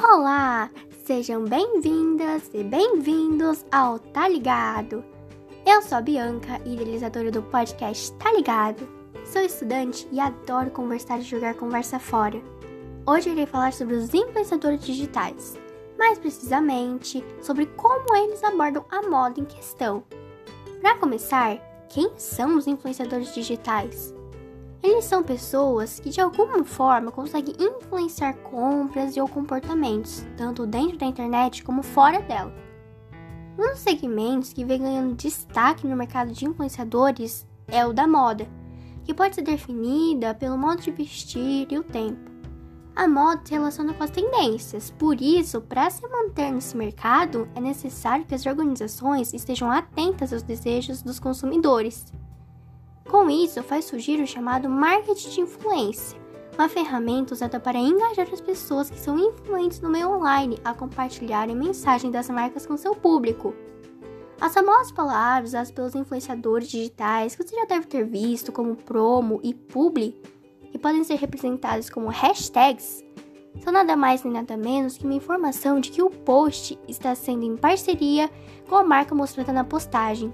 Olá, sejam bem-vindas e bem-vindos ao Tá Ligado. Eu sou a Bianca, idealizadora do podcast Tá Ligado. Sou estudante e adoro conversar e jogar conversa fora. Hoje irei falar sobre os influenciadores digitais, mais precisamente sobre como eles abordam a moda em questão. Para começar, quem são os influenciadores digitais? Eles são pessoas que de alguma forma conseguem influenciar compras e ou comportamentos, tanto dentro da internet como fora dela. Um dos segmentos que vem ganhando destaque no mercado de influenciadores é o da moda, que pode ser definida pelo modo de vestir e o tempo. A moda se relaciona com as tendências, por isso, para se manter nesse mercado, é necessário que as organizações estejam atentas aos desejos dos consumidores. Com isso, faz surgir o chamado marketing de influência, uma ferramenta usada para engajar as pessoas que são influentes no meio online a compartilharem mensagem das marcas com seu público. As famosas palavras usadas pelos influenciadores digitais que você já deve ter visto, como promo e publi, que podem ser representadas como hashtags, são nada mais nem nada menos que uma informação de que o post está sendo em parceria com a marca mostrada na postagem,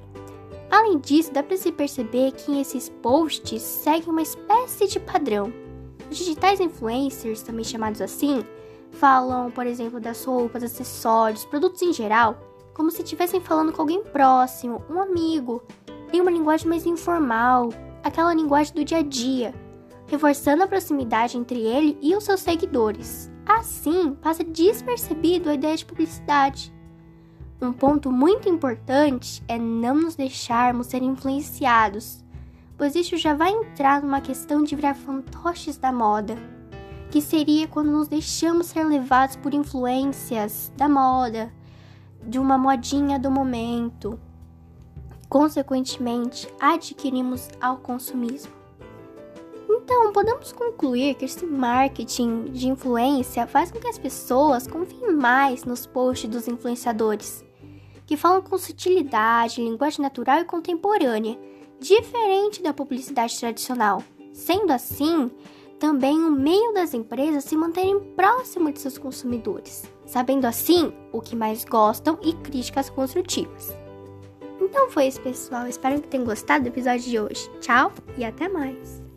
Além disso, dá para se perceber que esses posts seguem uma espécie de padrão. Os digitais influencers, também chamados assim, falam, por exemplo, das roupas, acessórios, produtos em geral, como se estivessem falando com alguém próximo, um amigo, em uma linguagem mais informal, aquela linguagem do dia a dia, reforçando a proximidade entre ele e os seus seguidores. Assim, passa despercebido a ideia de publicidade. Um ponto muito importante é não nos deixarmos ser influenciados, pois isso já vai entrar numa questão de virar fantoches da moda, que seria quando nos deixamos ser levados por influências da moda, de uma modinha do momento. Consequentemente, adquirimos ao consumismo. Então, podemos concluir que esse marketing de influência faz com que as pessoas confiem mais nos posts dos influenciadores que falam com sutilidade, linguagem natural e contemporânea, diferente da publicidade tradicional. Sendo assim, também o meio das empresas se manterem próximo de seus consumidores, sabendo assim o que mais gostam e críticas construtivas. Então foi isso, pessoal. Espero que tenham gostado do episódio de hoje. Tchau e até mais!